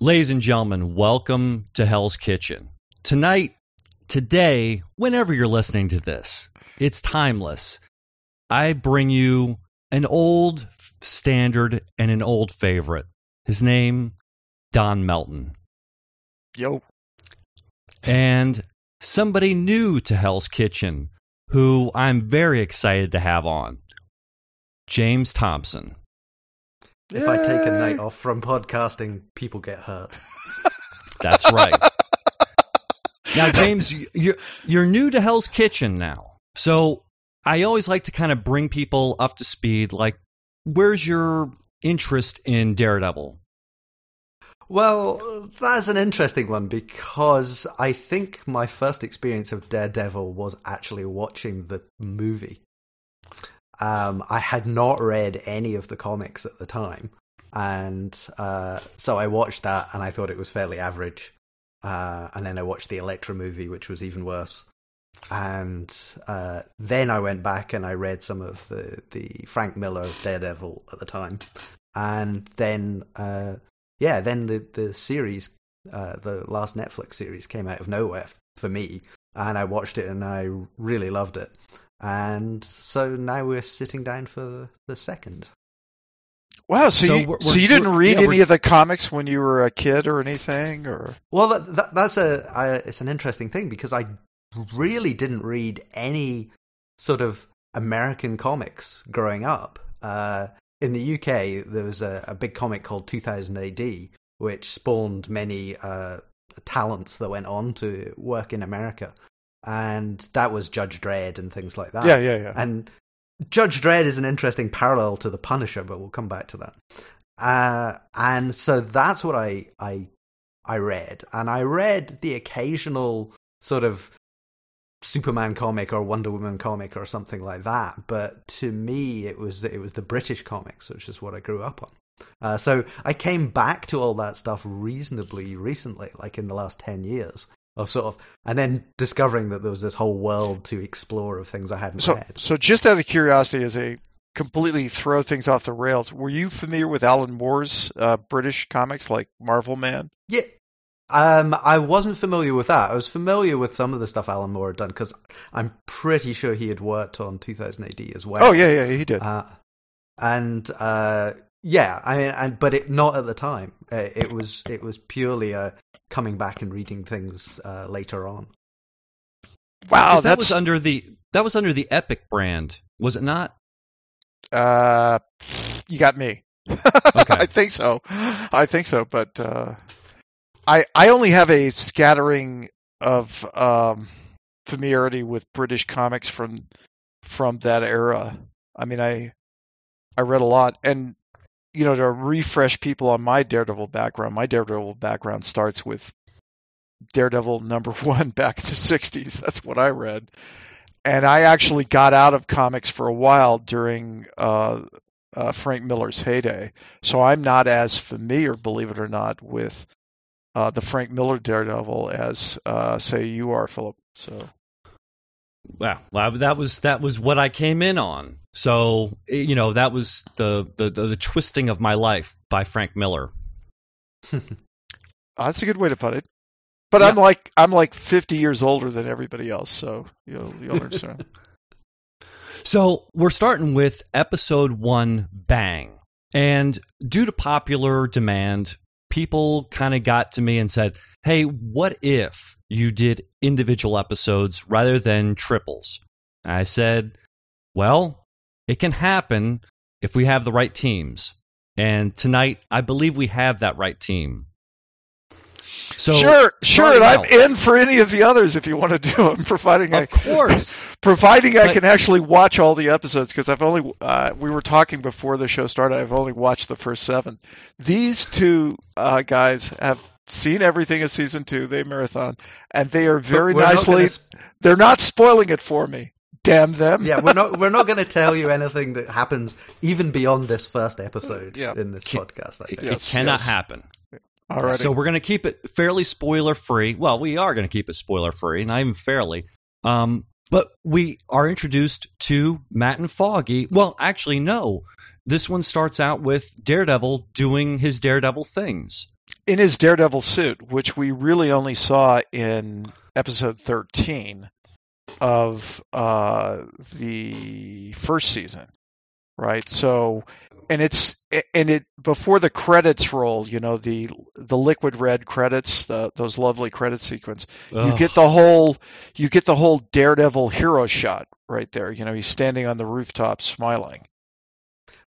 Ladies and gentlemen, welcome to Hell's Kitchen. Tonight, today, whenever you're listening to this, it's timeless. I bring you an old standard and an old favorite. His name, Don Melton. Yo. And somebody new to Hell's Kitchen who I'm very excited to have on James Thomson. If I take a night off from podcasting, people get hurt. That's right. now, James, you're you're new to Hell's Kitchen now, so I always like to kind of bring people up to speed. Like, where's your interest in Daredevil? Well, that's an interesting one because I think my first experience of Daredevil was actually watching the movie. Um, I had not read any of the comics at the time, and uh, so I watched that and I thought it was fairly average. Uh, and then I watched the Elektra movie, which was even worse. And uh, then I went back and I read some of the, the Frank Miller Daredevil at the time, and then uh, yeah, then the the series, uh, the last Netflix series, came out of nowhere for me, and I watched it and I really loved it. And so now we're sitting down for the second. Wow, so, so you we're, so you didn't read yeah, any of the comics when you were a kid or anything, or well, that, that, that's a I, it's an interesting thing because I really didn't read any sort of American comics growing up. Uh, in the UK, there was a, a, big comic called 2000 AD, which spawned many uh, talents that went on to work in America and that was Judge Dredd and things like that. Yeah, yeah, yeah. And Judge Dredd is an interesting parallel to the Punisher, but we'll come back to that. Uh, and so that's what I I I read, and I read the occasional sort of Superman comic or Wonder Woman comic or something like that. But to me, it was it was the British comics, which is what I grew up on. Uh, so I came back to all that stuff reasonably recently, like in the last ten years, of sort of, and then discovering that there was this whole world to explore of things I hadn't so, read. So, just out of curiosity, as a completely throw things off the rails, were you familiar with Alan Moore's uh, British comics like Marvel Man? Yeah. Um, I wasn't familiar with that. I was familiar with some of the stuff Alan Moore had done because I'm pretty sure he had worked on 2000 AD as well. Oh yeah, yeah, he did. Uh, and uh, yeah, I mean, and but it not at the time. Uh, it was it was purely a coming back and reading things uh, later on. Wow, that was under the that was under the Epic brand, was it not? Uh, you got me. Okay. I think so. I think so, but uh, I I only have a scattering of um, familiarity with British comics from from that era. I mean, I I read a lot, and you know, to refresh people on my Daredevil background, my Daredevil background starts with Daredevil number one back in the 60s. That's what I read. And I actually got out of comics for a while during uh, uh, Frank Miller's heyday. So I'm not as familiar, believe it or not, with uh, the Frank Miller Daredevil as, uh, say, you are, Philip. So well, that was that was what I came in on. So eh, you know that was the the, the, the twisting of my life by Frank Miller. oh, that's a good way to put it. But yeah. I'm like I'm like 50 years older than everybody else, so you'll you'll understand. so we're starting with episode one, bang, and due to popular demand, people kind of got to me and said, "Hey, what if you did individual episodes rather than triples?" I said, "Well, it can happen if we have the right teams." And tonight, I believe we have that right team. So sure, sure, and I'm in for any of the others if you want to do them, providing of I, course, providing but, I can actually watch all the episodes because I've only uh, we were talking before the show started. I've only watched the first seven. These two uh, guys have seen everything of season two. They marathon, and they are very nicely. Not sp- they're not spoiling it for me. Damn them! yeah, we're not. We're not going to tell you anything that happens even beyond this first episode yeah. in this Can, podcast. I think. It, it cannot yes. happen. Alrighty. So we're going to keep it fairly spoiler free. Well, we are going to keep it spoiler free, not even fairly. Um, but we are introduced to Matt and Foggy. Well, actually, no. This one starts out with Daredevil doing his Daredevil things. in his Daredevil suit, which we really only saw in episode 13 of uh, the first season, right? So, and it's and it before the credits roll, you know the the liquid red credits, the, those lovely credit sequence. Ugh. You get the whole you get the whole Daredevil hero shot right there. You know, he's standing on the rooftop smiling.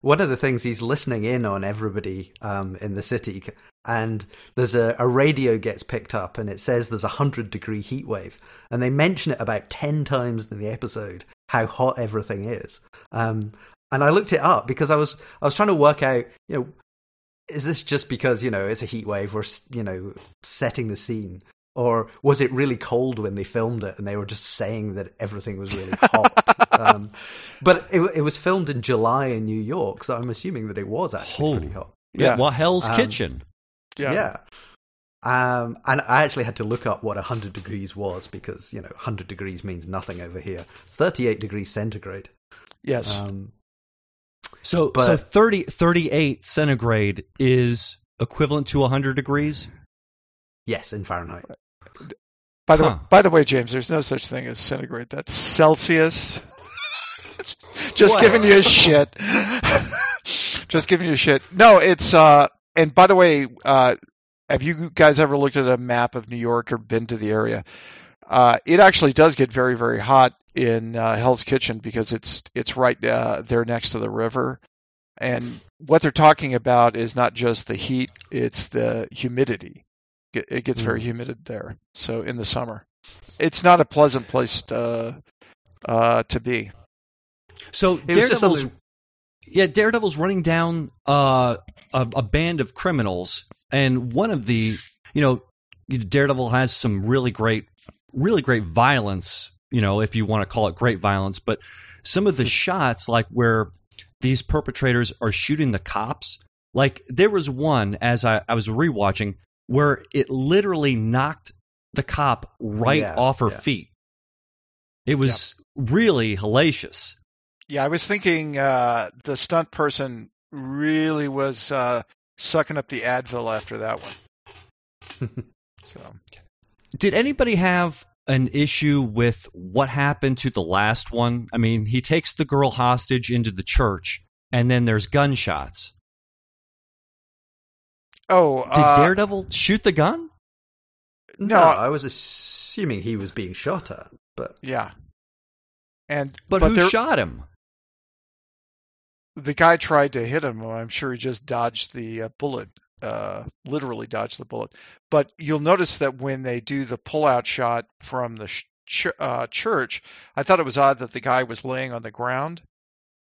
One of the things he's listening in on everybody um, in the city, and there's a, a radio gets picked up, and it says there's a hundred degree heat wave, and they mention it about ten times in the episode how hot everything is. Um, and I looked it up because I was I was trying to work out, you know, is this just because you know it's a heat wave or you know setting the scene, or was it really cold when they filmed it and they were just saying that everything was really hot? um, but it, it, was filmed in July in New York, so I'm assuming that it was actually oh, pretty hot. Yeah, what Hell's um, Kitchen. Yeah. yeah. Um, and I actually had to look up what 100 degrees was because, you know, 100 degrees means nothing over here. 38 degrees centigrade. Yes. Um, so, but, so 30, 38 centigrade is equivalent to 100 degrees? Yes, in Fahrenheit. By the huh. way, by the way, James, there's no such thing as centigrade. That's Celsius. just, giving you a shit. just giving you a shit. No, it's uh. And by the way, uh, have you guys ever looked at a map of New York or been to the area? Uh, it actually does get very, very hot in uh, Hell's Kitchen because it's it's right uh, there next to the river, and what they're talking about is not just the heat; it's the humidity it gets very mm. humid there. So in the summer, it's not a pleasant place to, uh, to be. So Daredevil's, yeah, Daredevil's running down uh, a, a band of criminals, and one of the, you know, Daredevil has some really great, really great violence. You know, if you want to call it great violence, but some of the shots, like where these perpetrators are shooting the cops, like there was one as I, I was rewatching where it literally knocked the cop right yeah, off her yeah. feet. It was really hellacious. Yeah, I was thinking uh, the stunt person really was uh, sucking up the Advil after that one. so, did anybody have an issue with what happened to the last one? I mean, he takes the girl hostage into the church, and then there's gunshots. Oh, did uh, Daredevil shoot the gun? No, no, I was assuming he was being shot at, but yeah. And but, but who there, shot him? The guy tried to hit him. I'm sure he just dodged the uh, bullet. Uh, literally dodge the bullet. But you'll notice that when they do the pullout shot from the ch- uh, church, I thought it was odd that the guy was laying on the ground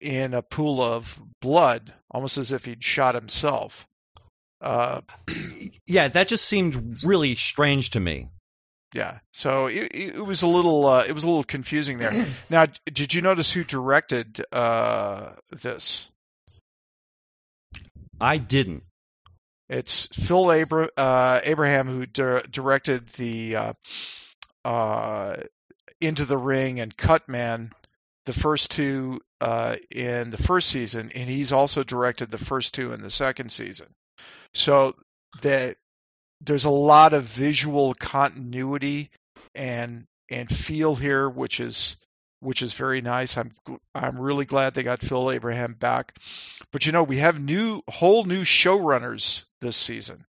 in a pool of blood, almost as if he'd shot himself. Uh, yeah, that just seemed really strange to me. Yeah, so it, it was a little uh, it was a little confusing there. now, did you notice who directed uh, this? I didn't. It's Phil Abra- uh, Abraham who di- directed the uh, uh, Into the Ring and Cutman, the first two uh, in the first season, and he's also directed the first two in the second season. So that there's a lot of visual continuity and and feel here, which is which is very nice. I'm I'm really glad they got Phil Abraham back. But you know, we have new whole new showrunners this season.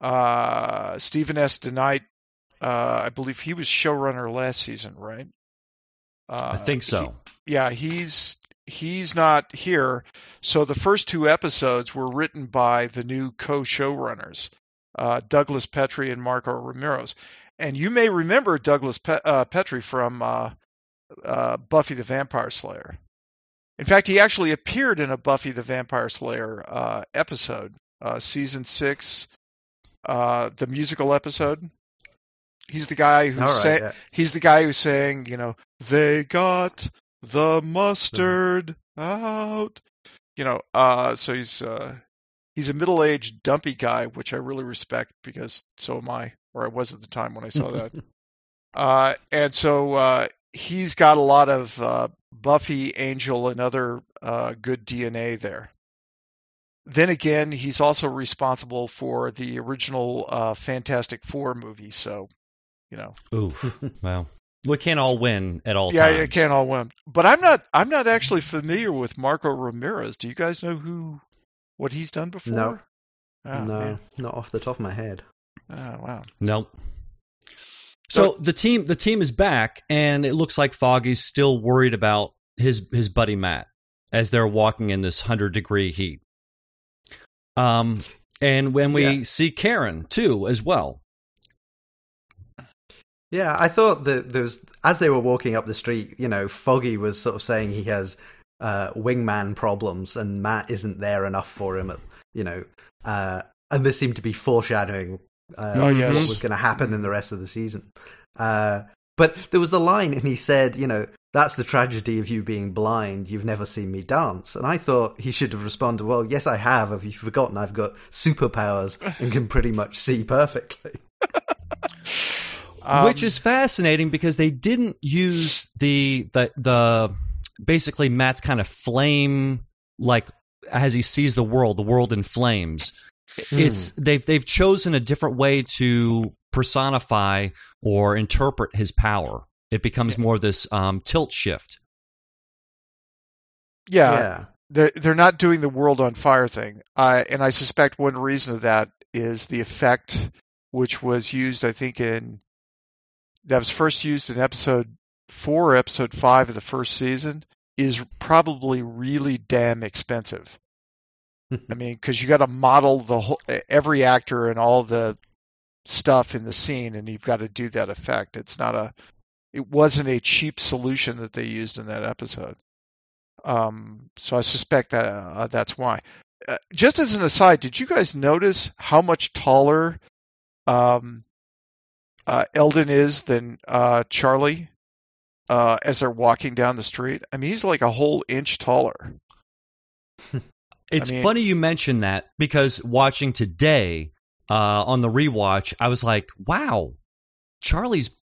Uh, Steven S. DeKnight, uh, I believe he was showrunner last season, right? Uh, I think so. He, yeah, he's he's not here. So the first two episodes were written by the new co-showrunners, uh, Douglas Petrie and Marco Ramirez. And you may remember Douglas Pe- uh, Petrie from uh, uh, Buffy the Vampire Slayer. In fact, he actually appeared in a Buffy the Vampire Slayer uh, episode, uh, season six, the musical episode. He's the guy who right, yeah. he's the guy who's saying, you know, they got the mustard out. You know, uh, so he's uh, he's a middle-aged dumpy guy, which I really respect because so am I, or I was at the time when I saw that. uh, and so uh, he's got a lot of uh, Buffy, Angel, and other uh, good DNA there. then again, he's also responsible for the original uh, Fantastic Four movie. So, you know, ooh, wow. we can't all win at all. Yeah, times. you can't all win. But I'm not. I'm not actually familiar with Marco Ramirez. Do you guys know who, what he's done before? No, oh, no, man. not off the top of my head. Oh, wow. Nope. So the team the team is back, and it looks like Foggy's still worried about his his buddy Matt as they're walking in this hundred degree heat. Um, and when we Yeah. see Karen too as well. Yeah, I thought that there was as they were walking up the street, you know, Foggy was sort of saying he has uh, wingman problems, and Matt isn't there enough for him. You know, uh, and this seemed to be foreshadowing uh, Oh, yes. what was going to happen in the rest of the season. Uh, but there was the line, and he said, you know, that's the tragedy of you being blind. You've never seen me dance. And I thought he should have responded, well, yes, I have. Have you forgotten? I've got superpowers and can pretty much see perfectly. Um, which is fascinating because they didn't use the the the basically Matt's kind of flame like as he sees the world, the world in flames. It's they've they've chosen a different way to personify or interpret his power. It becomes more of this um, tilt shift. yeah, yeah. they're they're not doing the world on fire thing. I and I suspect one reason of that is the effect which was used, I think, in that was first used in episode four, or episode five of the first season, is probably really damn expensive. I mean, because you got to model the whole every actor and all the stuff in the scene, and you've got to do that effect. It's not a, it wasn't a cheap solution that they used in that episode. Um, so I suspect that uh, that's why. Uh, just as an aside, did you guys notice how much taller um, uh, Elden is than uh, Charlie uh, as they're walking down the street? I mean, he's like a whole inch taller. It's mean- funny you mention that because watching today uh, on the rewatch, I was like, "Wow, Charlie's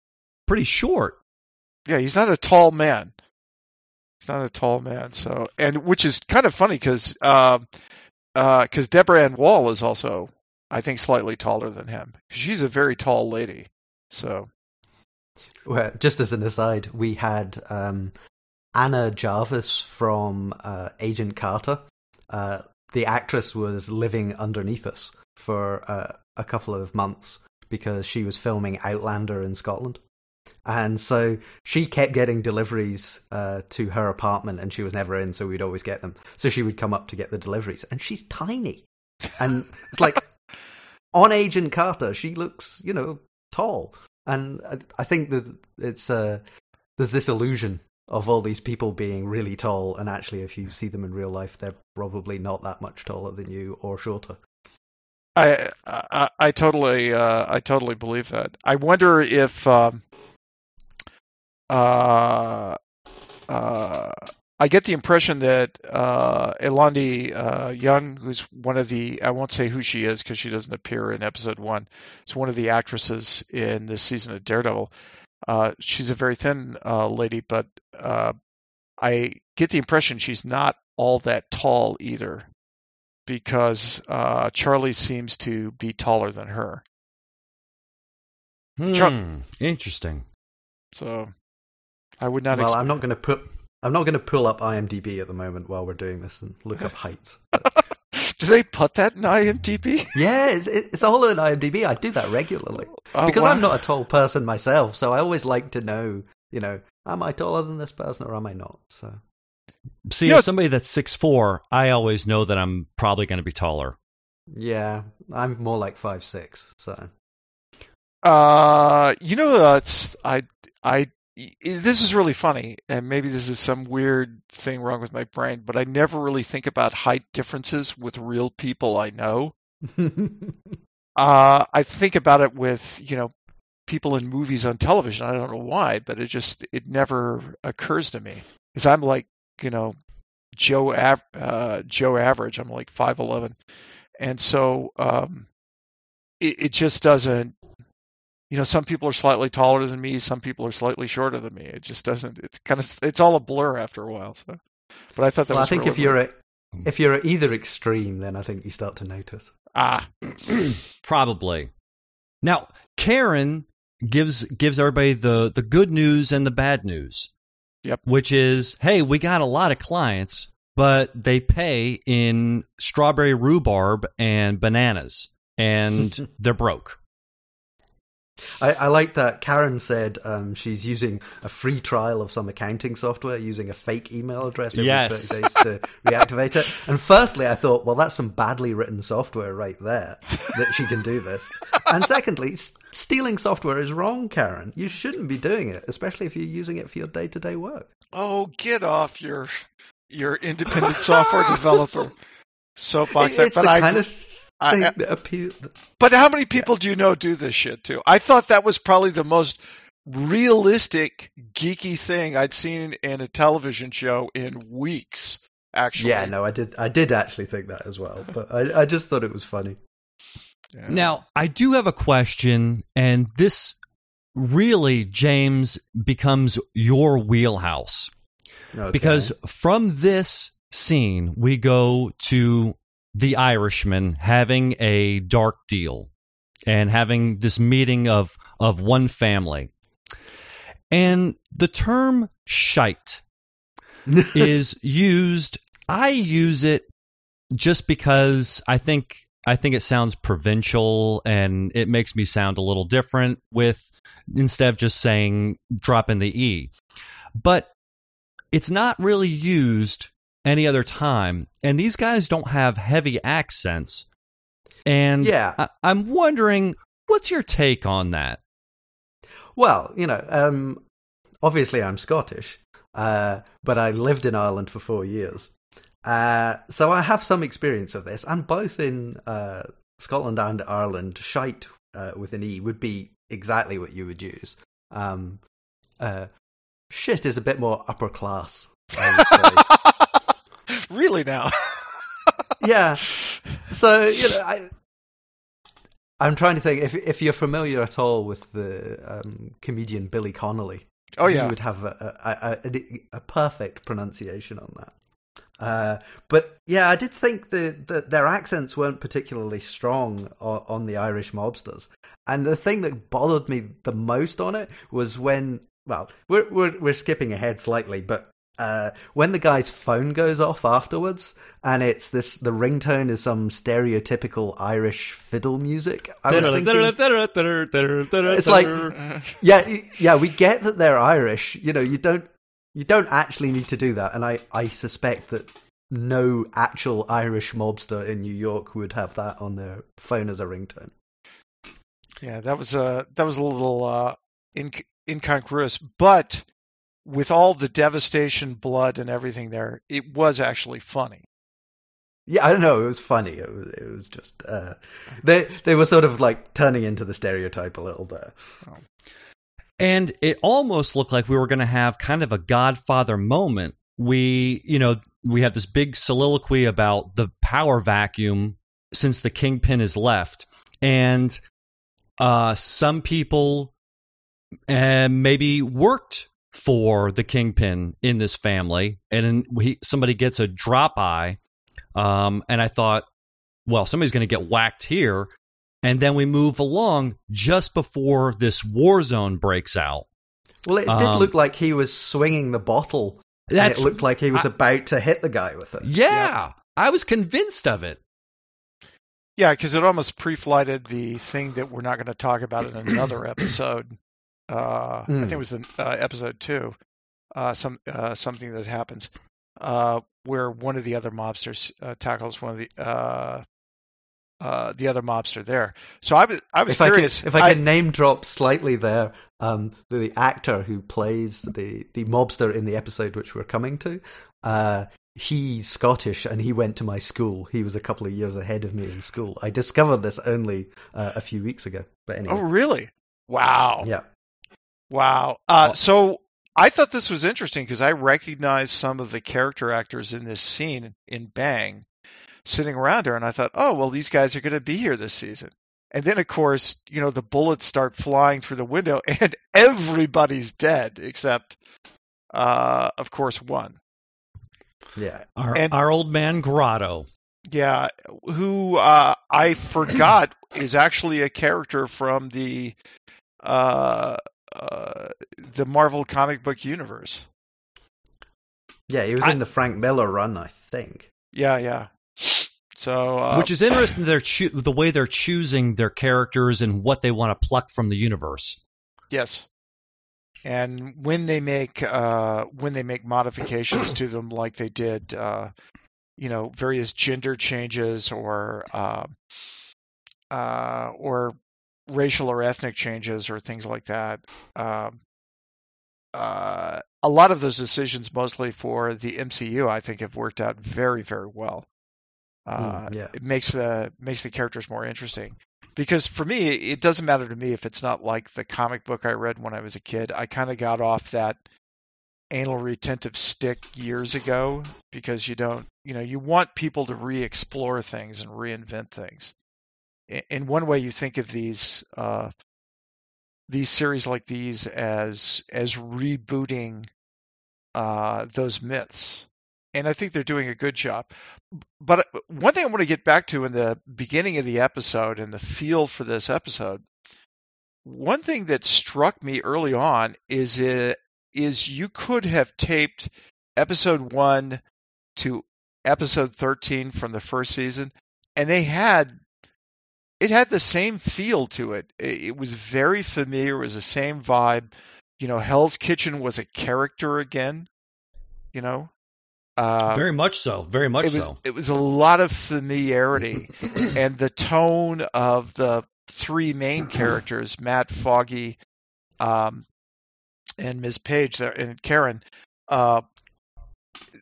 pretty short." Yeah, he's not a tall man. He's not a tall man. So, and which is kind of funny because uh, uh 'cause Deborah Ann Woll is also, I think, slightly taller than him. She's a very tall lady. So, Well, just as an aside, we had um, Anna Jarvis from uh, Agent Carter. Uh, the actress was living underneath us for uh, a couple of months because she was filming Outlander in Scotland. And so she kept getting deliveries uh, to her apartment, and she was never in, so we'd always get them. So she would come up to get the deliveries, and she's tiny. And it's like on Agent Carter, she looks, you know, tall. And I, I think that it's uh, there's this illusion of all these people being really tall, and actually, if you see them in real life, they're probably not that much taller than you or shorter. I I, I totally uh, I totally believe that. I wonder if um, uh, uh, I get the impression that uh, Elodie uh, Yung, who's one of the I won't say who she is because she doesn't appear in episode one. It's one of the actresses in this season of Daredevil. Uh, she's a very thin uh, lady, but uh, I get the impression she's not all that tall either, because uh, Charlie seems to be taller than her. Char- Hmm, interesting. So I would not. well, expect I'm not going to put. I'm not going to pull up IMDb at the moment while we're doing this and look up heights. Do they put that in IMDb? yeah, it's, it's all in IMDb. I do that regularly Oh, because wow. I'm not a tall person myself, so I always like to know. You know, am I taller than this person or am I not? So See, You know, as somebody that's six four, I always know that I'm probably going to be taller. yeah, I'm more like five six. So Uh, you know, that's I I this is really funny, and maybe this is some weird thing wrong with my brain, but I never really think about height differences with real people I know. Uh, I think about it with you know people in movies on television. I don't know why, but it just it never occurs to me because I'm like you know Joe Av- uh, Joe average. I'm like five eleven, and so um, it, it just doesn't. You know, some people are slightly taller than me. Some people are slightly shorter than me. It just doesn't. It's kind of. It's all a blur after a while. So, but I thought that well, I think really if you're a if you're at either extreme, then I think you start to notice. Ah, probably. Now, Karen gives gives everybody the the good news and the bad news. Yep. Which is, hey, we got a lot of clients, but they pay in strawberry rhubarb and bananas, and they're broke. I, I like that Karen said um, she's using a free trial of some accounting software using a fake email address every yes. 30 days to reactivate it. And firstly, I thought, well, that's some badly written software right there that she can do this. And secondly, s- stealing software is wrong, Karen. You shouldn't be doing it, especially if you're using it for your day to day work. Oh, get off your your independent software developer soapbox. It, it's but the I, kind of thing uh, I, that appeals. but how many people do you know do this shit too? I thought that was probably the most realistic geeky thing I'd seen in a television show in weeks. Actually, Yeah, no, I did. I did actually think that as well, but I, I just thought it was funny. Yeah. Now, I do have a question, and this really, James, becomes your wheelhouse. Okay. Because from this scene, we go to the Irishman having a dark deal and having this meeting of, of one family. And the term shite is used. I use it just because I think I think it sounds provincial and it makes me sound a little different with instead of just saying dropping the e. But it's not really used any other time, and these guys don't have heavy accents. And Yeah. I, I'm wondering, what's your take on that? Well, you know, um, obviously I'm Scottish, uh, but I lived in Ireland for four years. Uh, so I have some experience of this, and both in uh, Scotland and Ireland, shite uh, with an E would be exactly what you would use. Um, uh, shit is a bit more upper class, I would say. really now. yeah. So you know, I, I'm trying to think if if you're familiar at all with the um, comedian Billy Connolly. Oh he yeah. would have a a, a, a, a perfect pronunciation on that. Uh, but yeah, I did think that the, their accents weren't particularly strong on, on the Irish mobsters. And the thing that bothered me the most on it was when, well, we're we're, we're skipping ahead slightly, but uh, when the guy's phone goes off afterwards, and it's this, the ringtone is some stereotypical Irish fiddle music. I was thinking, it's like, yeah, yeah, we get that they're Irish. You know, you don't, you don't actually need to do that. And I, I suspect that no actual Irish mobster in New York would have that on their phone as a ringtone. Yeah, that was a that was a little uh, inc- incongruous, but with all the devastation, blood, and everything there, it was actually funny. Yeah, I don't know. It was funny. It was. It was just. Uh, they they were sort of like turning into the stereotype a little bit. And it almost looked like we were going to have kind of a Godfather moment. We, you know, we have this big soliloquy about the power vacuum since the kingpin is left, and uh, some people uh, maybe worked for the kingpin in this family, and we, somebody gets a drop eye, um, and I thought, well, somebody's going to get whacked here, and then we move along just before this war zone breaks out. Well, it did Um, look like he was swinging the bottle. and it looked like he was I- about to hit the guy with it. yeah, I was convinced of it. Yeah, because it almost pre-flighted the thing that we're not going to talk about in another episode. Uh, I think Mm. it was in uh, episode two. Uh, some uh, something that happens uh, where one of the other mobsters uh, tackles one of the uh, uh, the other mobster there. So I was I was If I, can, curious if I can name drop slightly there, um, the actor who plays the, the mobster in the episode which we're coming to, uh, he's Scottish and he went to my school. He was a couple of years ahead of me in school. I discovered this only uh, a few weeks ago. But anyway, Oh, really? Wow. yeah. Wow. Uh, so I thought this was interesting because I recognized some of the character actors in this scene in Bang sitting around her, and I thought, oh, well, these guys are going to be here this season. And then, of course, you know, the bullets start flying through the window, and everybody's dead except, uh, of course, one. Yeah, our and, our old man Grotto. Yeah, who uh, I forgot is actually a character from the uh, uh, the Marvel comic book universe. Yeah, he was I, in the Frank Miller run, I think. Yeah, yeah. So, uh, which is interesting, they're cho- the way they're choosing their characters and what they want to pluck from the universe. Yes, and when they make uh, when they make modifications to them, like they did, uh, you know, various gender changes or uh, uh, or racial or ethnic changes or things like that. Um, uh, a lot of those decisions, mostly for the MCU, I think have worked out very, very well. Uh, mm, yeah. It makes the makes the characters more interesting because for me, it doesn't matter to me if it's not like the comic book I read when I was a kid. I kind of got off that anal retentive stick years ago because you don't, you know, you want people to re-explore things and reinvent things. In one way, you think of these uh, these series like these as as rebooting uh, those myths and I think they're doing a good job. But uh, one thing I want to get back to in the beginning of the episode and the feel for this episode, one thing that struck me early on is it, is you could have taped episode 1 to episode 13 from the first season and they had it had the same feel to it. It was very familiar, it was the same vibe. You know, Hell's Kitchen was a character again, you know, uh, very much so. Very much it was, so. It was a lot of familiarity, and the tone of the three main characters, Matt, Foggy, um, and Ms. Page, there, and Karen, uh,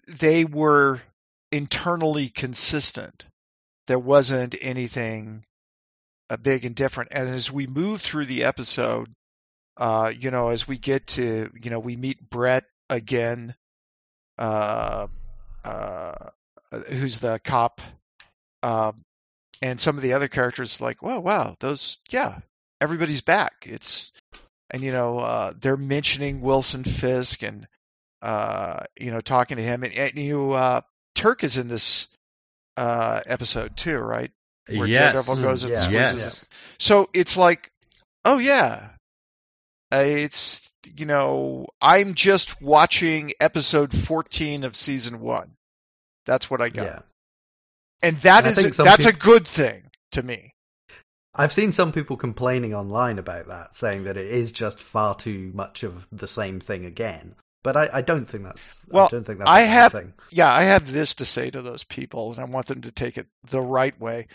they were internally consistent. There wasn't anything big and different. And as we move through the episode, uh, you know, as we get to, you know, we meet Brett again. Uh, uh, who's the cop, um, and some of the other characters like, wow, wow, those, yeah, everybody's back. It's, and you know, uh, they're mentioning Wilson Fisk and, uh, you know, talking to him, and, and you, uh, Turk is in this uh, episode too, right? Where yes. Daredevil goes and yeah. yes. So it's like, oh yeah, uh, it's you know, I'm just watching episode 14 of season one. That's what I got. Yeah. And that and is that's people, a good thing to me. I've seen some people complaining online about that, saying that it is just far too much of the same thing again. But I, I don't think that's well. I don't think that's I have thing. yeah. I have this to say to those people, and I want them to take it the right way.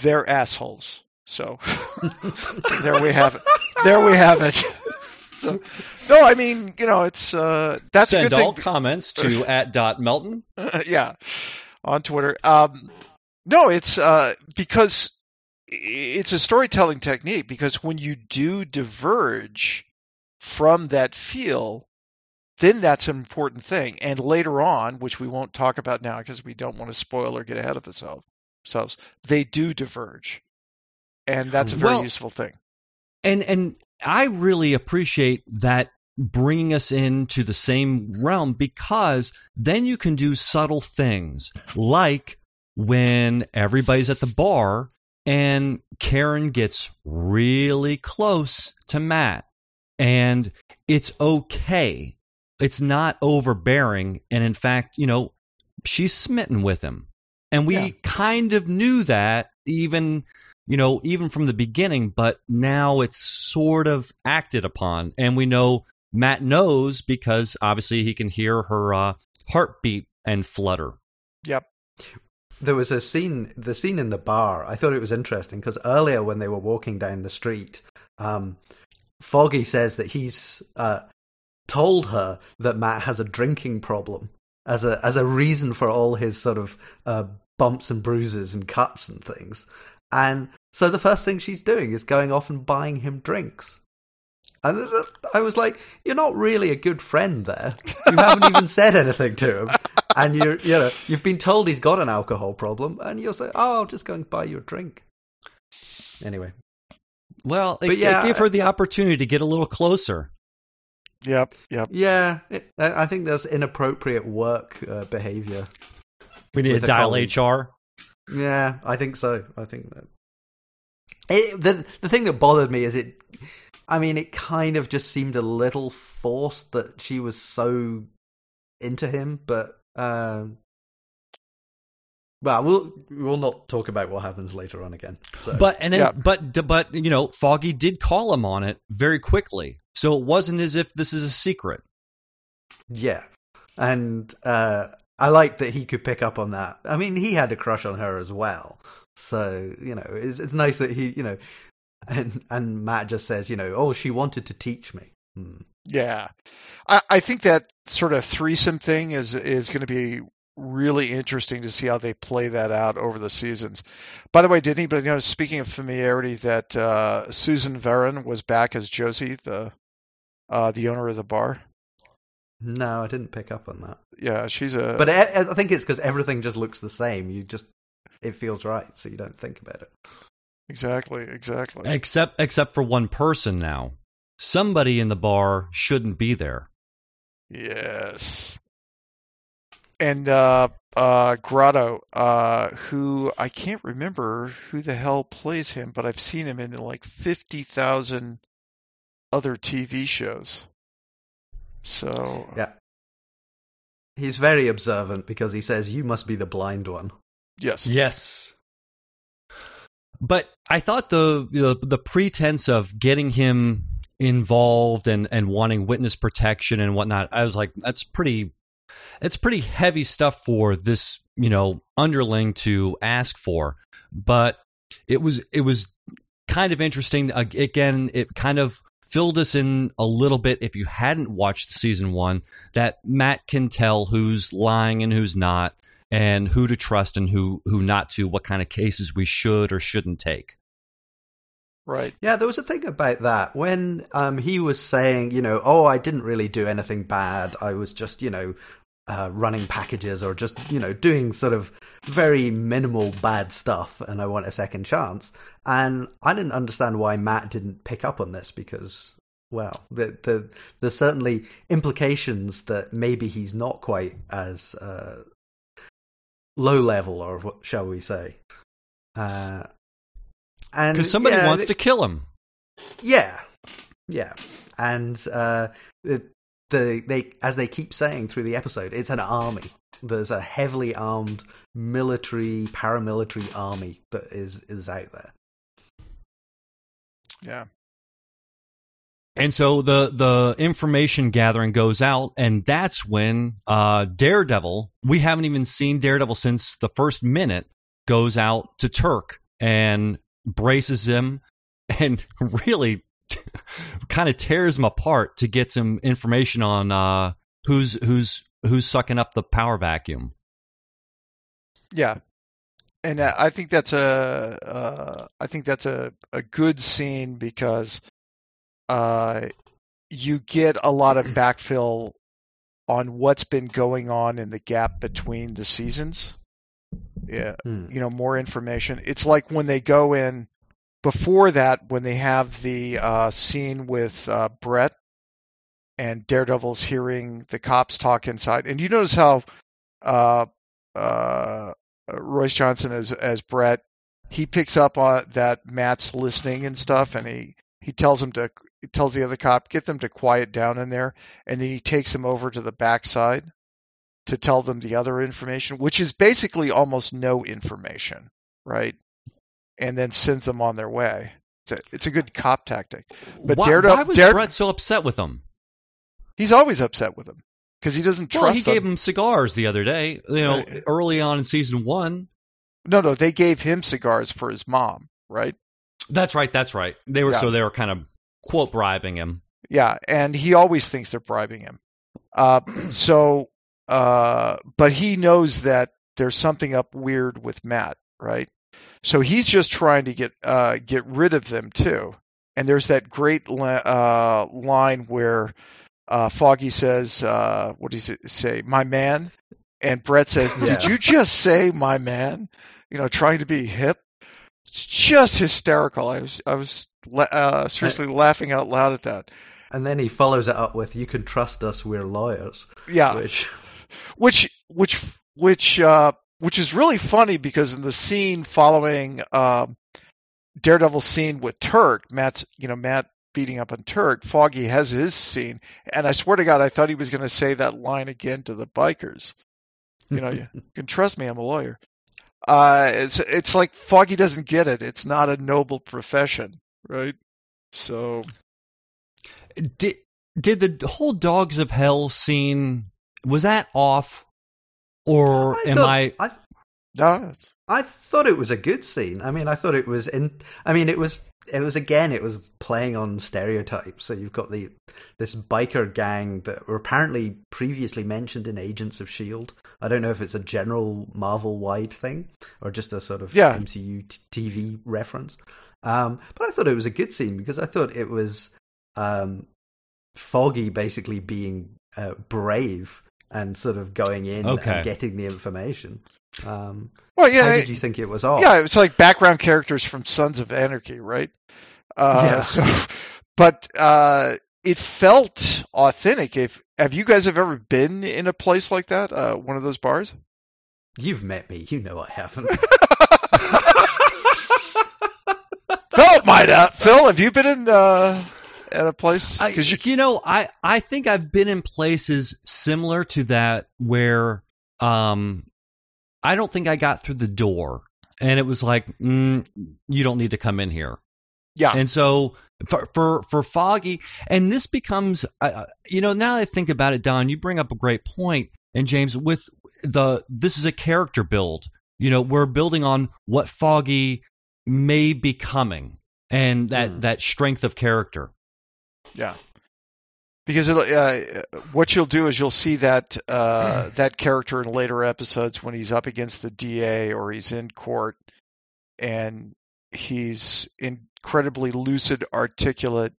They're assholes. So there we have it. There we have it. so no, I mean you know it's uh, that's send a good all thing. comments to at dot Melton. yeah, on Twitter. Um, no, it's uh, because it's a storytelling technique. Because when you do diverge from that feel, then that's an important thing. And later on, which we won't talk about now because we don't want to spoil or get ahead of ourselves, they do diverge, and that's a very well, useful thing. And and I really appreciate that bringing us into the same realm because then you can do subtle things like when everybody's at the bar and Karen gets really close to Matt and it's okay. It's not overbearing. And in fact, you know, she's smitten with him. And we yeah. kind of knew that even you know, even from the beginning, but now it's sort of acted upon. And we know Matt knows because obviously he can hear her uh, heartbeat and flutter. Yep. There was a scene, the scene in the bar. I thought it was interesting because earlier when they were walking down the street, um, Foggy says that he's uh, told her that Matt has a drinking problem as a as a reason for all his sort of uh, bumps and bruises and cuts and things. And so the first thing she's doing is going off and buying him drinks. And I was like, "You're not really a good friend there. You haven't even said anything to him, and you you know you've been told he's got an alcohol problem, and you'll say, "Oh, I'll just go and buy you a drink." Anyway, well, it, yeah, it gave her the opportunity to get a little closer. Yep. Yep. Yeah, it, I think there's inappropriate work uh, behavior. We need to dial HR. Yeah, I think so. I think that it, the the thing that bothered me is it. I mean, it kind of just seemed a little forced that she was so into him, but um, well, we'll we'll not talk about what happens later on again. So. But and then, yeah. but but you know, Foggy did call him on it very quickly, so it wasn't as if this is a secret. Yeah, and uh, I like that he could pick up on that. I mean, he had a crush on her as well, so you know, it's it's nice that he, you know, and and Matt just says, you know, oh, she wanted to teach me. Hmm. Yeah, I, I think that sort of threesome thing is is going to be really interesting to see how they play that out over the seasons. By the way, did anybody know? Speaking of familiarity, that uh, Susan Varon was back as Josie, the uh, the owner of the bar. No, I didn't pick up on that. Yeah, she's a. But I, I think it's because everything just looks the same. You just it feels right, so you don't think about it. Exactly, exactly. Except except for one person now. Somebody in the bar shouldn't be there. Yes and uh, uh, Grotto, uh, who I can't remember who the hell plays him, but I've seen him in like fifty thousand other TV shows. So yeah, he's very observant because he says, "You must be the blind one." Yes. Yes. But I thought the the, the pretense of getting him involved and and wanting witness protection and whatnot, I was like, that's pretty it's pretty heavy stuff for this, you know, underling to ask for. But it was it was kind of interesting. Again, it kind of filled us in a little bit if you hadn't watched season one that Matt can tell who's lying and who's not, and who to trust and who who not to. What kind of cases we should or shouldn't take. Right. Yeah, there was a thing about that when um, he was saying, you know, oh, I didn't really do anything bad. I was just, you know, uh, running packages or just you know doing sort of very minimal bad stuff and i want a second chance. And i didn't understand why matt didn't pick up on this because well the, the, there's certainly implications that maybe he's not quite as uh, low level or what shall we say. Uh, and because somebody yeah, wants to kill him. Yeah. Yeah. And uh, it, the they as they keep saying through the episode, it's an army. There's a heavily armed military, paramilitary army that is is out there. Yeah. And so the the information gathering goes out, and that's when uh, Daredevil. We haven't even seen Daredevil since the first minute. Goes out to Turk and braces him, and really kind of tears him apart to get some information on uh, who's who's who's sucking up the power vacuum. Yeah, and I think that's a uh, I think that's a a good scene because uh, you get a lot of backfill on what's been going on in the gap between the seasons. Yeah, hmm. you know more information. It's like when they go in before that, when they have the uh, scene with uh, Brett and Daredevil's hearing the cops talk inside, and you notice how uh, uh, Royce Johnson as as Brett, he picks up on that Matt's listening and stuff, and he he tells him to tells the other cop get them to quiet down in there, and then he takes him over to the backside to tell them the other information, which is basically almost no information, right? And then sends them on their way. It's a, it's a good cop tactic. But why, Daredevil, why was Dare, Brett so upset with him? He's always upset with him because he doesn't trust. Well, he them. gave him cigars the other day. You know, right. early on in season one. No, no, they gave him cigars for his mom, right? That's right. That's right. They were yeah. so they were kind of quote bribing him. Yeah, and he always thinks they're bribing him. Uh, so, uh, but he knows that there's something up weird with Matt, right? So he's just trying to get uh, get rid of them too. And there's that great uh, line where uh, Foggy says, uh, "What does it say, my man?" And Brett says, yeah. "Did you just say my man?" You know, trying to be hip. It's just hysterical. I was I was uh, seriously laughing out loud at that. And then he follows it up with, "You can trust us, we're lawyers." Yeah, which, which, which, which, uh, which is really funny because in the scene following um, Daredevil's scene with Turk, Matt's, you know, Matt beating up on Turk, Foggy has his scene, and I swear to God, I thought he was going to say that line again to the bikers. You know, you can trust me, I'm a lawyer. Uh, it's it's like Foggy doesn't get it. It's not a noble profession, right? So, did did the whole Dogs of Hell scene was that off, or I am thought, I? I no, I thought it was a good scene. I mean, I thought it was in. I mean, it was. It was again. It was playing on stereotypes. So you've got the this biker gang that were apparently previously mentioned in Agents of Shield. I don't know if it's a general Marvel wide thing or just a sort of yeah. MCU t- TV reference. Um, but I thought it was a good scene because I thought it was um, Foggy basically being uh, brave and sort of going in okay. and getting the information. Um, well, yeah. How did you think it was all? Yeah, it was like background characters from Sons of Anarchy, right? Uh, yeah. So, but uh, it felt authentic. If have you guys have ever been in a place like that, uh, one of those bars? You've met me. You know I haven't. Phil might have. Phil, have you been in uh, at a place? Because you, you know, I I think I've been in places similar to that where um I don't think I got through the door, and it was like, mm, you don't need to come in here. Yeah. And so for for, for Foggy, and this becomes, uh, you know, now I think about it, Don, you bring up a great point, and James, with the this is a character build. You know, we're building on what Foggy may be coming, and that mm. that strength of character. Yeah because uh, what you'll do is you'll see that uh, that character in later episodes when he's up against the DA or he's in court and he's incredibly lucid, articulate,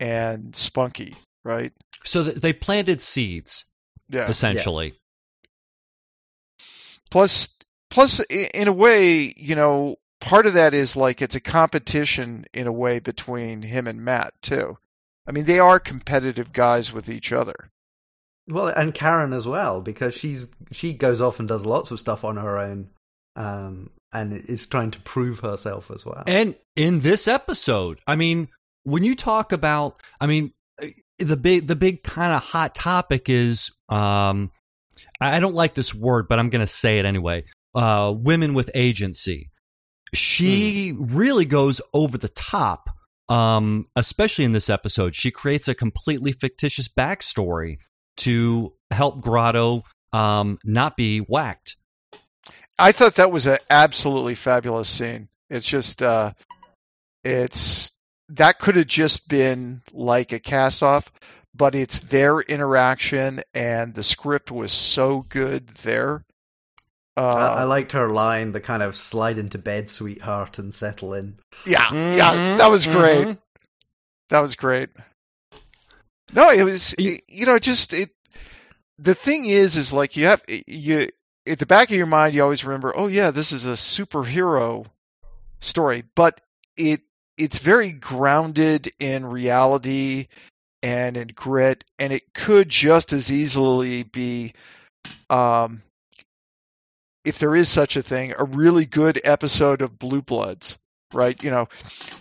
and spunky, right? So they planted seeds, yeah, essentially. Yeah. Plus, plus, in a way, you know, part of that is like it's a competition in a way between him and Matt too I mean, they are competitive guys with each other. Well, and Karen as well, because she's she goes off and does lots of stuff on her own, um, and is trying to prove herself as well. And in this episode, I mean, when you talk about, I mean, the big the big kind of hot topic is, um, I don't like this word, but I'm going to say it anyway. Uh, women with agency. She mm. really goes over the top um, especially in this episode, she creates a completely fictitious backstory to help Grotto um, not be whacked. I thought that was an absolutely fabulous scene. It's just, uh, it's that could have just been like a cast off, but it's their interaction and the script was so good there uh, I, I, liked her line, the kind of slide into bed, sweetheart, and settle in. Yeah, mm-hmm, yeah, that was great. Mm-hmm. That was great. No, it was you, you know just it. The thing is, is like you have you at the back of your mind, you always remember, oh yeah, this is a superhero story, but it it's very grounded in reality and in grit, and it could just as easily be um, if there is such a thing, a really good episode of Blue Bloods, right? You know,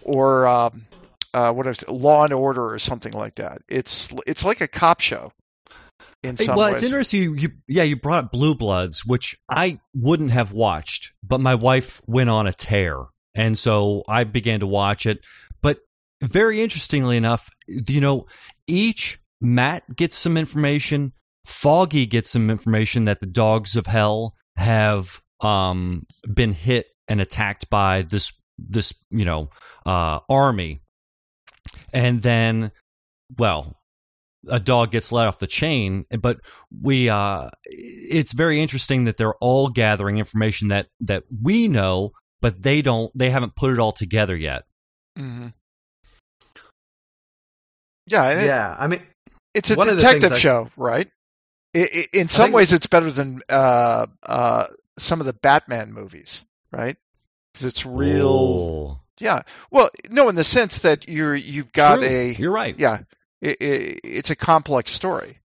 or um, uh, what is it, Law and Order or something like that. It's it's like a cop show. In some well, ways. it's interesting. You, you, yeah, you brought up Blue Bloods, which I wouldn't have watched, but my wife went on a tear, and so I began to watch it. But very interestingly enough, you know, each Matt gets some information. Foggy gets some information that the Dogs of Hell have um, been hit and attacked by this this you know uh, army, and then well a dog gets let off the chain but we uh it's very interesting that they're all gathering information that that we know but they don't they haven't put it all together yet. Mm-hmm. yeah yeah i mean it's a detective show right in some ways, it's better than uh, uh, some of the Batman movies, right? Because it's real. Yeah. Well, no, in the sense that you're you've got True. a. You're right. Yeah. it, it, it's a complex story.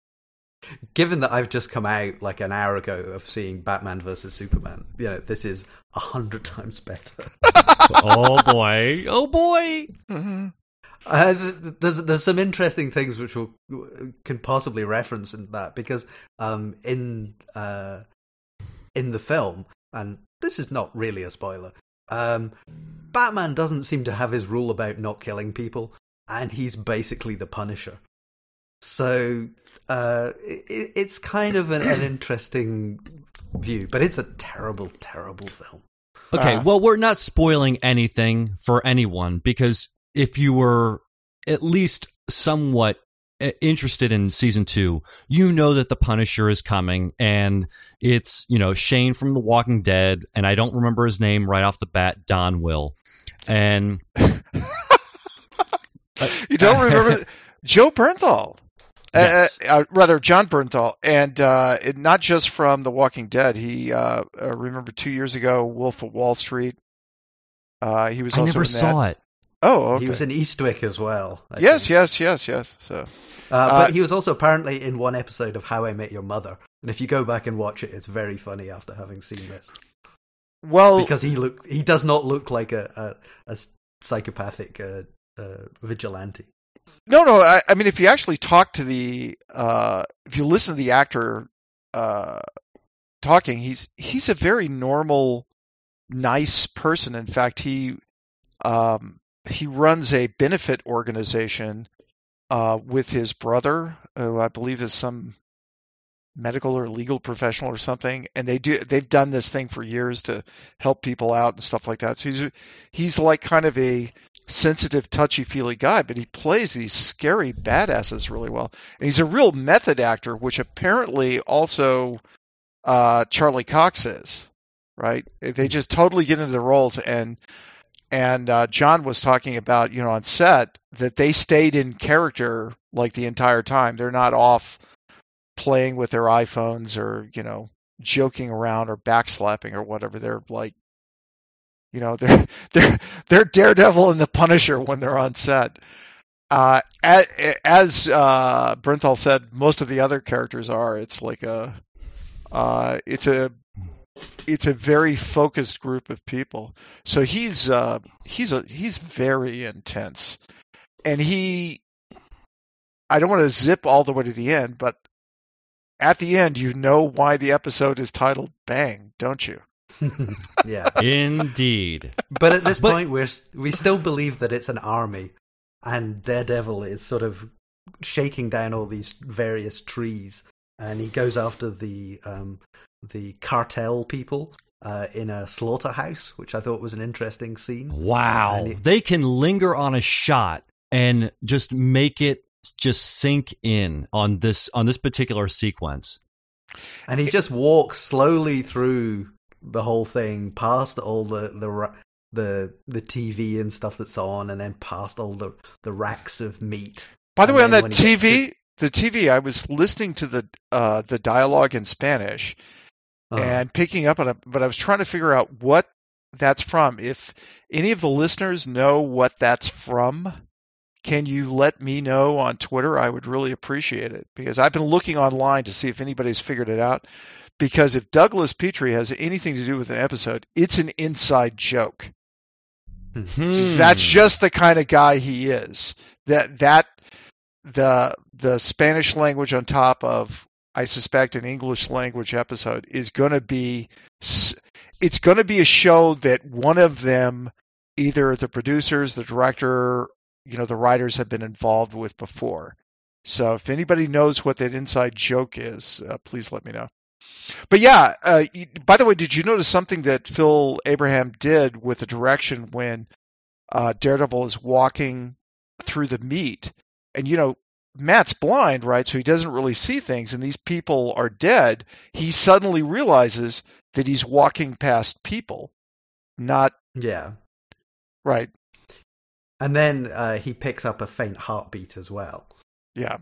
Given that I've just come out like an hour ago of seeing Batman versus Superman, you know this is a hundred times better. oh boy! Oh boy! Mm-hmm. Uh, there's there's some interesting things which we can possibly reference in that because um, in uh, in the film, and this is not really a spoiler. Um, Batman doesn't seem to have his rule about not killing people, and he's basically the Punisher. So uh, it, it's kind of an, an, interesting view, but it's a terrible, terrible film. Okay, uh, well, we're not spoiling anything for anyone because if you were at least somewhat interested in season two, you know that the Punisher is coming, and it's you know Shane from The Walking Dead, and I don't remember his name right off the bat. Don Will, and you don't remember Joe Bernthal. Uh, yes. Uh, uh, rather, Jon Bernthal, and uh, it, not just from The Walking Dead. He uh, uh, remember two years ago, Wolf of Wall Street. he was. I also never saw it. Oh, okay. he was in Eastwick as well. I yes, think. yes, yes, yes. So, but he was also apparently in one episode of How I Met Your Mother, and if you go back and watch it, it's very funny after having seen this. Well, because he look he does not look like a a, a psychopathic vigilante. No, no. I, I, mean, if you actually talk to the, uh, if you listen to the actor uh, talking, he's he's a very normal, nice person. In fact, he um, he runs a benefit organization uh, with his brother, who I believe is some medical or legal professional or something, and they do they've done this thing for years to help people out and stuff like that. So he's he's like kind of a sensitive, touchy feely guy, but he plays these scary badasses really well. And he's a real method actor, which apparently also uh, Charlie Cox is. Right? They just totally get into the roles and and uh, Jon was talking about, you know, on set that they stayed in character like the entire time. They're not off playing with their iPhones or, you know, joking around or backslapping or whatever. They're like you know, they're they're they're Daredevil and the Punisher when they're on set. Uh, as, as uh, Bernthal said, most of the other characters are. It's like a, uh, it's a, it's a very focused group of people. So he's uh, he's a he's very intense, and he. I don't want to zip all the way to the end, but at the end, you know why the episode is titled "Bang," don't you? yeah, indeed. But at this but, point, we're we still believe that it's an army, and Daredevil is sort of shaking down all these various trees, and he goes after the um, the cartel people uh, in a slaughterhouse, which I thought was an interesting scene. Wow, he, they can linger on a shot and just make it just sink in on this on this particular sequence. And he just walks slowly through the whole thing past all the the the the TV and stuff that's on, and then past all the the racks of meat. By the and way, on that TV, to... the TV, I was listening to the uh, the dialogue in Spanish uh-huh. and picking up on it, but I was trying to figure out what that's from. If any of the listeners know what that's from, can you let me know on Twitter? I would really appreciate it because I've been looking online to see if anybody's figured it out because if Douglas Petrie has anything to do with an episode, it's an inside joke. Hmm. That's just the kind of guy he is. That that the the Spanish language on top of I suspect an English language episode is going to be it's going to be a show that one of them either the producers, the director, you know, the writers have been involved with before. So if anybody knows what that inside joke is, uh, please let me know. But yeah, uh, by the way, did you notice something that Phil Abraham did with the direction when uh, Daredevil is walking through the meat? And you know, Matt's blind, right? So he doesn't really see things, and these people are dead. He suddenly realizes that he's walking past people, not yeah, right. And then uh, he picks up a faint heartbeat as well. Yeah.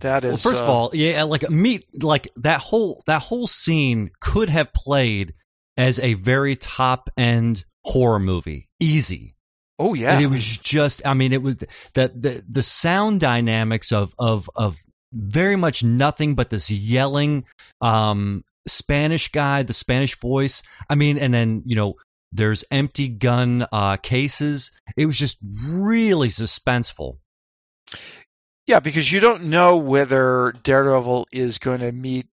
That is. Well, first uh, of all, yeah, like meet like that whole that whole scene could have played as a very top end horror movie, easy. Oh yeah, and it was just. I mean, it was the the the sound dynamics of of of very much nothing but this yelling um Spanish guy, the Spanish voice. I mean, and then you know there's empty gun uh, cases. It was just really suspenseful. Yeah, because you don't know whether Daredevil is going to meet,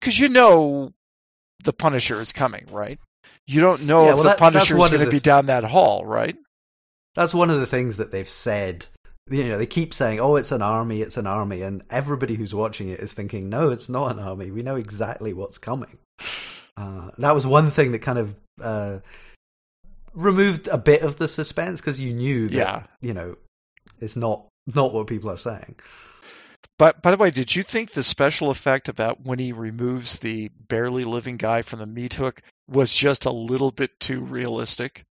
because you know the Punisher is coming, right? You don't know yeah, if well, the that, Punisher is going to be down that hall, right? That's one of the things that they've said. You know, they keep saying, "Oh, it's an army, it's an army," and everybody who's watching it is thinking, "No, it's not an army. We know exactly what's coming." Uh, that was one thing that kind of uh, removed a bit of the suspense because you knew that yeah. you know it's not not what people are saying. But by the way, did you think the special effect about when he removes the barely living guy from the meat hook was just a little bit too realistic?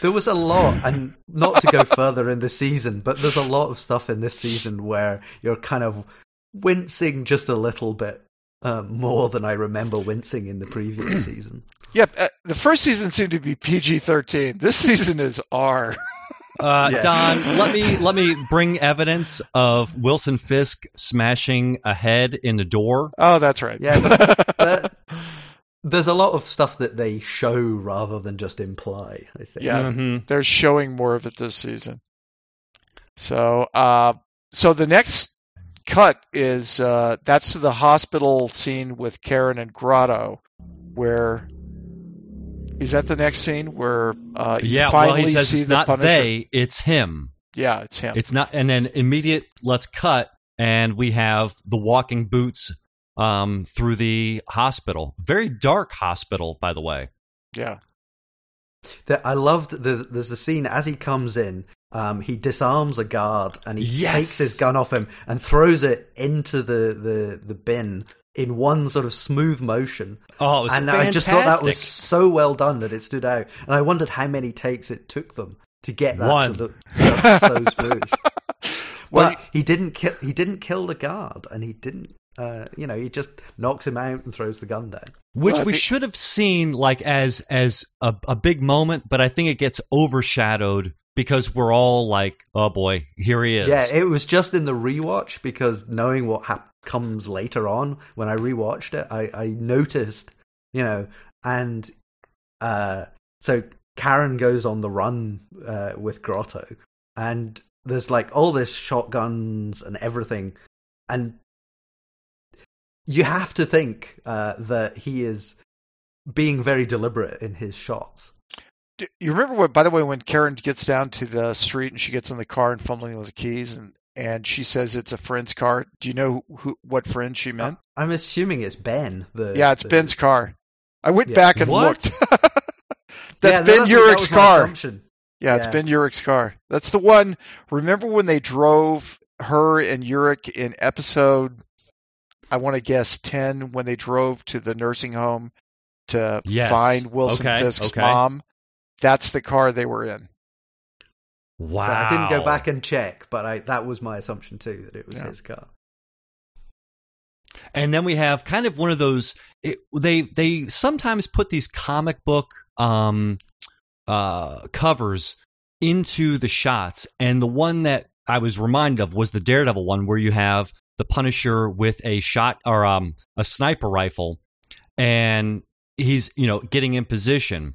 There was a lot, and not to go further in the season, but there's a lot of stuff in this season where you're kind of wincing just a little bit uh, more than I remember wincing in the previous season. Yep, uh, the first season seemed to be PG thirteen. This season is R. Uh, yeah. Don, let me let me bring evidence of Wilson Fisk smashing a head in the door. Oh, that's right. Yeah, but, but there's a lot of stuff that they show rather than just imply. I think. Yeah, mm-hmm. they're showing more of it this season. So, uh, so the next cut is uh, that's the hospital scene with Karen and Grotto, where is that the next scene where uh, yeah, finally well, he says see it's the not Punisher? they, it's him. Yeah, it's him. It's not, and then immediate. Let's cut, and we have the walking boots um, through the hospital. Very dark hospital, by the way. Yeah. The, I loved the there's a scene as he comes in. Um, he disarms a guard and he yes! takes his gun off him and throws it into the, the, the bin in one sort of smooth motion. Oh, and fantastic. I just thought that was so well done that it stood out. And I wondered how many takes it took them to get that one. to look just so smooth. well, but he didn't kill. He didn't kill the guard, and he didn't. Uh, you know, he just knocks him out and throws the gun down. Which well, we should have seen like as as a, a big moment, but I think it gets overshadowed because we're all like, "Oh boy, here he is." Yeah, it was just in the rewatch because knowing what happened comes later on when I rewatched it. I, I noticed, you know, and uh, so Karen goes on the run uh, with Grotto, and there's like all this shotguns and everything, and you have to think uh, that he is being very deliberate in his shots. you remember what? By the way, when Karen gets down to the street and she gets in the car and fumbling with the keys, and and she says it's a friend's car. Do you know who, what friend she meant? I'm assuming it's Ben. The, yeah, it's the... Ben's car. I went yeah. back and what? looked. that's yeah, Ben Urich's car. Yeah, yeah, it's Ben Urich's car. That's the one. Remember when they drove her and Urich in episode, I want to guess 10, when they drove to the nursing home to yes. find Wilson okay. Fisk's okay. mom? That's the car they were in. Wow! So I didn't go back and check, but I, that was my assumption too that it was yeah. his car. And then we have kind of one of those. It, they they sometimes put these comic book um, uh, covers into the shots, and the one that I was reminded of was the Daredevil one, where you have the Punisher with a shot or um, a sniper rifle, and he's you know getting in position.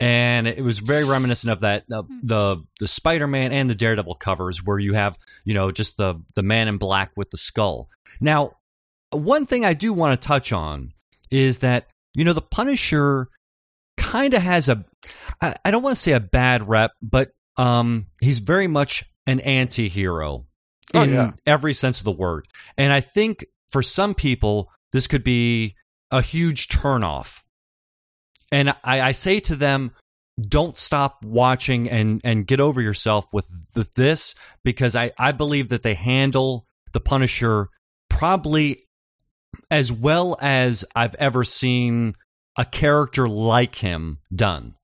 And it was very reminiscent of that uh, the the Spider-Man and the Daredevil covers where you have you know just the the man in black with the skull. Now, one thing I do want to touch on is that you know the Punisher kind of has a I, I don't want to say a bad rep, but um he's very much an anti-hero oh, in yeah. every sense of the word. And I think for some people this could be a huge turnoff and I, I say to them, don't stop watching and and get over yourself with the, this because I I believe that they handle the Punisher probably as well as I've ever seen a character like him done.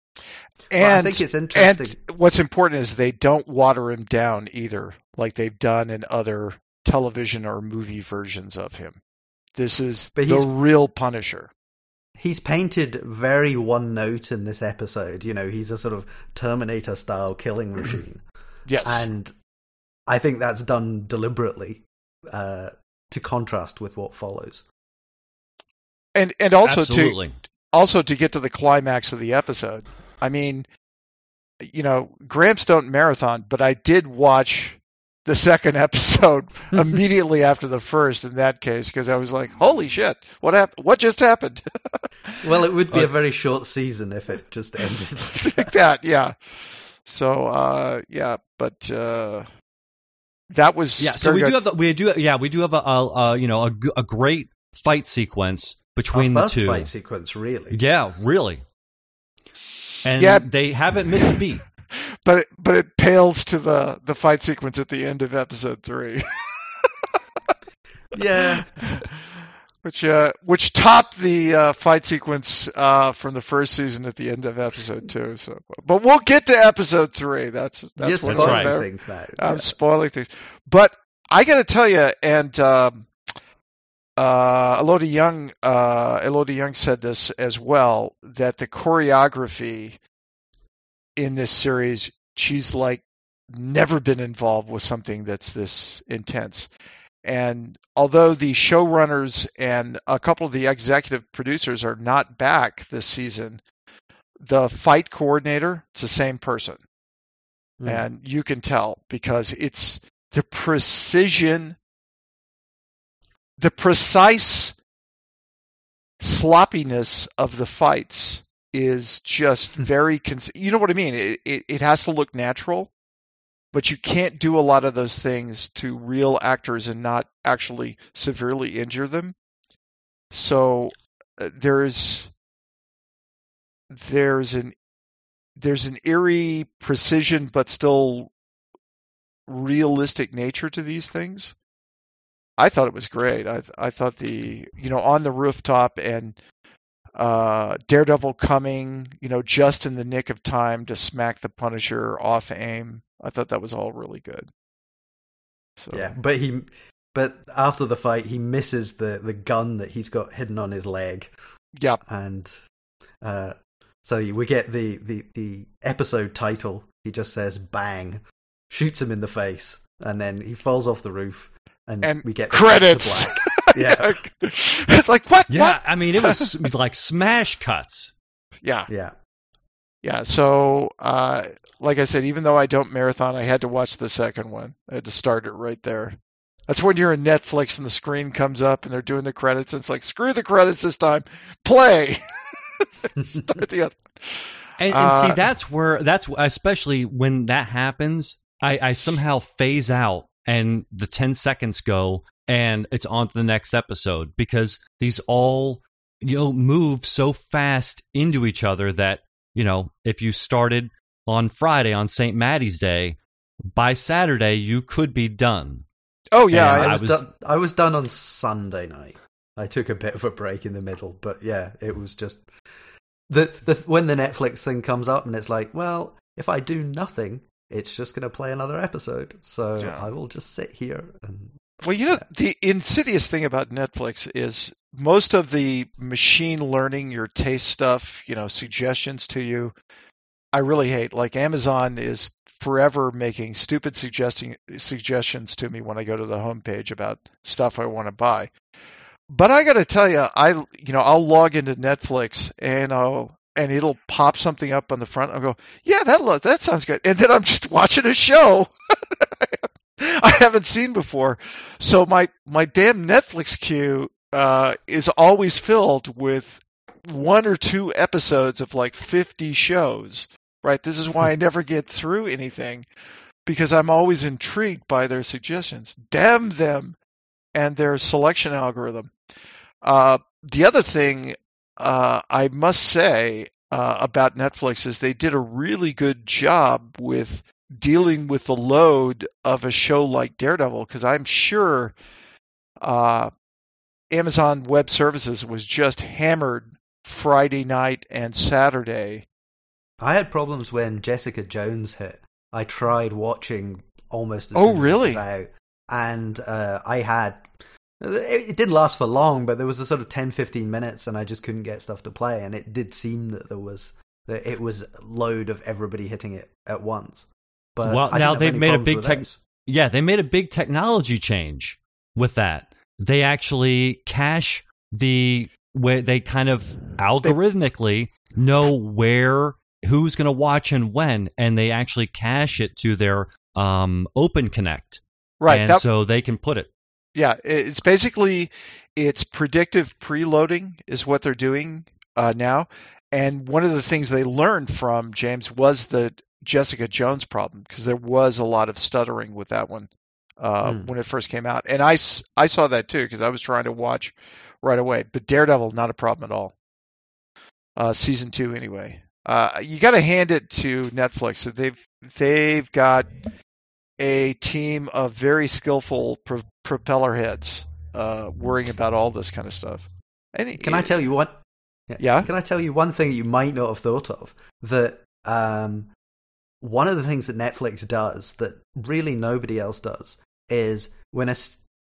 And well, I think it's interesting. And what's important is they don't water him down either, like they've done in other television or movie versions of him. This is the real Punisher he's painted very one note in this episode. You know, he's a sort of Terminator style killing machine. yes. And I think that's done deliberately uh, to contrast with what follows. And and also Absolutely. to also to get to the climax of the episode. I mean, you know, Gramps don't marathon, but I did watch the second episode immediately after the first in that case because I was like, "Holy shit, what happened? What just happened?" Well, it would be Uh, a very short season if it just ended like that. like that, yeah. So, uh, yeah, but uh, that was Yeah, so we good. do have the, we do yeah we do have a, a, a you know a great fight sequence between Our the two. fight sequence, really. Yeah, really. And Yeah. they haven't missed a beat. But but it pales to the the fight sequence at the end of episode three. Yeah. which uh, which topped the uh, fight sequence uh, from the first season at the end of episode two. So, but we'll get to episode three. That's that's You're what right. Things. I'm Yeah. spoiling things. But I got to tell you, and um, uh, Elodie Yung, uh, Elodie Yung said this as well that the choreography in this series, she's like never been involved with something that's this intense. And although the showrunners and a couple of the executive producers are not back this season, the fight coordinator, it's the same person. Hmm. And you can tell because it's the precision, the precise sloppiness of the fights is just very, cons- you know what I mean? It, it, it has to look natural but you can't do a lot of those things to real actors and not actually severely injure them. So uh, there's there's an there's an eerie precision but still realistic nature to these things. I thought it was great. I I thought the you know on the rooftop and uh, Daredevil coming, you know, just in the nick of time to smack the Punisher off aim. I thought that was all really good. So, Yeah, but he, but after the fight, he misses the the gun that he's got hidden on his leg, yeah, and uh, so we get the the the episode title. He just says "bang," shoots him in the face, and then he falls off the roof, and, And we get the cuts to credits. Black. Yeah, it's like what? Yeah, What? I mean it was, it was like smash cuts. Yeah, yeah. yeah. So, uh, like I said, even though I don't marathon, I had to watch the second one. I had to start it right there. That's when you're in Netflix and the screen comes up and they're doing the credits. And it's like, screw the credits this time. Play. start the other. And, and Uh, see, that's where that's especially when that happens. I, I somehow phase out, and the ten seconds go, and it's on to the next episode because these all you know move so fast into each other that you know if you started on Friday on St. Matty's Day, by Saturday you could be done. Oh yeah, And I I, was, was- done, I was done on Sunday night. I took a bit of a break in the middle, but yeah, it was just the the when the Netflix thing comes up and it's like, well, if I do nothing, it's just going to play another episode. So Yeah. I will just sit here and Well, you know, the insidious thing about Netflix is most of the machine learning your taste stuff, you know, suggestions to you, I really hate. Like Amazon is forever making stupid suggesting suggestions to me when I go to the homepage about stuff I want to buy. But I got to tell you, I you know, I'll log into Netflix and I'll and it'll pop something up on the front. I'll go, yeah, that lo- that sounds good, and then I'm just watching a show I haven't seen before. So my my damn Netflix queue uh, is always filled with one or two episodes of like 50 shows. Right. This is why I never get through anything because I'm always intrigued by their suggestions. Damn them and their selection algorithm. Uh, the other thing uh, I must say uh, about Netflix is they did a really good job with dealing with the load of a show like Daredevil because I'm sure uh, Amazon Web Services was just hammered Friday night and Saturday. I had problems when Jessica Jones hit. I tried watching almost as Oh, soon as it really? was out, and uh, I had It, it didn't last for long, but there was a sort of 10, 15 minutes, and I just couldn't get stuff to play. And it did seem that there was that it was load of everybody hitting it at once. But well, now they've made a big tech. Yeah, they made a big technology change with that. They actually cache the where they kind of algorithmically know where who's going to watch and when, and they actually cache it to their um, Open Connect, right? And that, so they can put it. Yeah, it's basically it's predictive preloading is what they're doing uh, now. And one of the things they learned from James was the Jessica Jones problem because there was a lot of stuttering with that one uh, mm. when it first came out, and I I saw that too because I was trying to watch right away. But Daredevil, not a problem at all. Uh, season two, anyway. Uh, you got to hand it to Netflix. They've they've got a team of very skillful pro- propeller heads uh, worrying about all this kind of stuff. And can it, I tell you what? Yeah. Can I tell you one thing you might not have thought of? That um, one of the things that Netflix does that really nobody else does is when a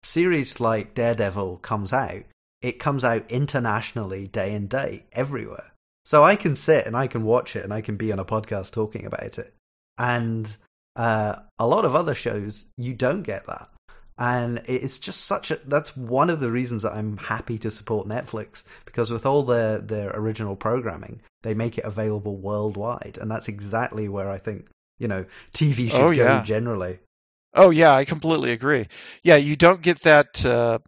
series like Daredevil comes out, it comes out internationally day and day everywhere. So I can sit and I can watch it and I can be on a podcast talking about it. And uh, a lot of other shows, you don't get that. And it's just such a that's one of the reasons that I'm happy to support Netflix because with all their their original programming, they make it available worldwide, and that's exactly where I think you know TV should oh, yeah. go generally. Oh yeah, I completely agree. Yeah, you don't get that. Uh,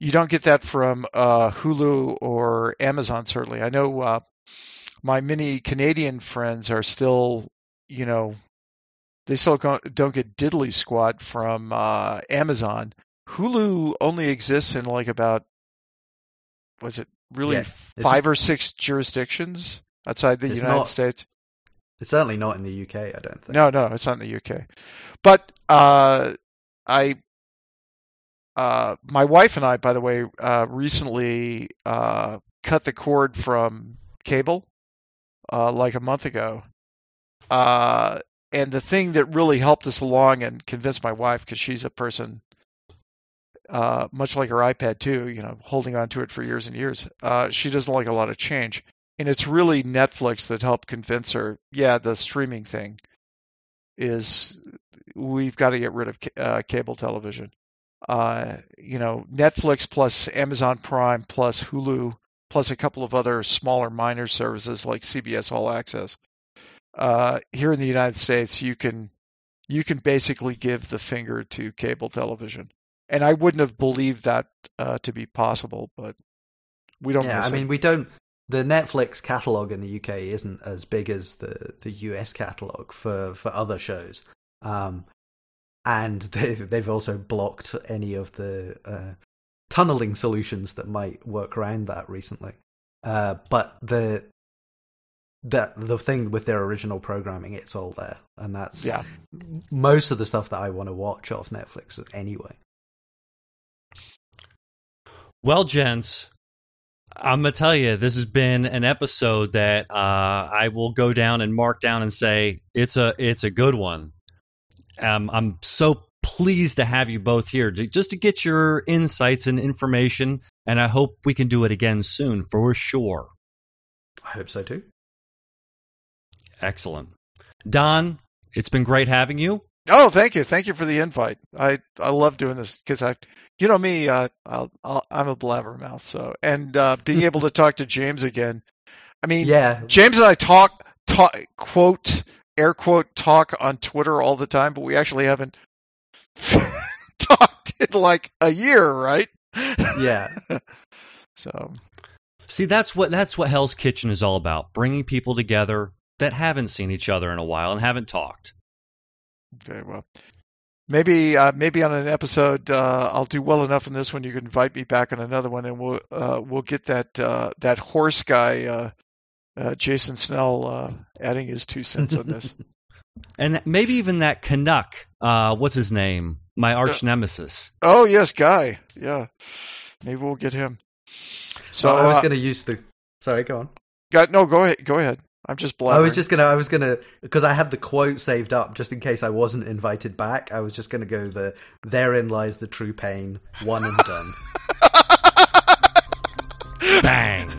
you don't get that from uh, Hulu or Amazon. Certainly, I know uh, my many Canadian friends are still, you know, they still don't get diddly squat from uh, Amazon. Hulu only exists in like about was it really yeah, five or six jurisdictions outside the United not, States? It's certainly not in the UK. I don't think. No, no, it's not in the UK. But uh, I, uh, my wife and I, by the way, uh, recently uh, cut the cord from cable uh, like a month ago. And the thing that really helped us along and convinced my wife, because she's a person, uh, much like her iPad too, you know, holding on to it for years and years. Uh, she doesn't like a lot of change, and it's really Netflix that helped convince her. Yeah, the streaming thing is we've got to get rid of uh, cable television. Uh, you know, Netflix plus Amazon Prime plus Hulu plus a couple of other smaller minor services like CBS All Access uh, here in the United States, you can you can basically give the finger to cable television, and I wouldn't have believed that uh, to be possible, but we don't. Yeah, I mean, we don't. The Netflix catalog in the UK isn't as big as the the US catalog for for other shows, um, and they've they've also blocked any of the uh, tunneling solutions that might work around that recently. Uh, but the that the thing with their original programming, it's all there, and that's yeah. most of the stuff that I want to watch off Netflix anyway. Well, gents, I'm gonna tell you, this has been an episode that uh, I will go down and mark down and say it's a it's a good one. Um, I'm so pleased to have you both here to, just to get your insights and information, and I hope we can do it again soon for sure. I hope so too. Excellent. Don, it's been great having you. Oh, thank you, thank you for the invite. I I love doing this because I, you know me, uh, I'll, I'll, I'm a blabbermouth. So and uh, being able to talk to James again, I mean, yeah, James and I talk talk quote air quote talk on Twitter all the time, but we actually haven't talked in like a year, right? Yeah. so, see, that's what that's what Hell's Kitchen is all about: bringing people together, that haven't seen each other in a while and haven't talked. Okay, well. Maybe uh, maybe on an episode uh, I'll do well enough in this one. You can invite me back on another one, and we'll uh, we'll get that uh, that horse guy, uh, uh, Jason Snell, adding his two cents on this. and maybe even that Canuck. what's his name? My arch nemesis. Oh yes, guy. Yeah, maybe we'll get him. So well, I was going to use the. Sorry, go on. Got no. Go ahead. Go ahead. I'm just blabbering. I was just gonna, I was gonna, because I had the quote saved up just in case I wasn't invited back. I was just gonna go the "Therein lies the true pain, one and done." Bang.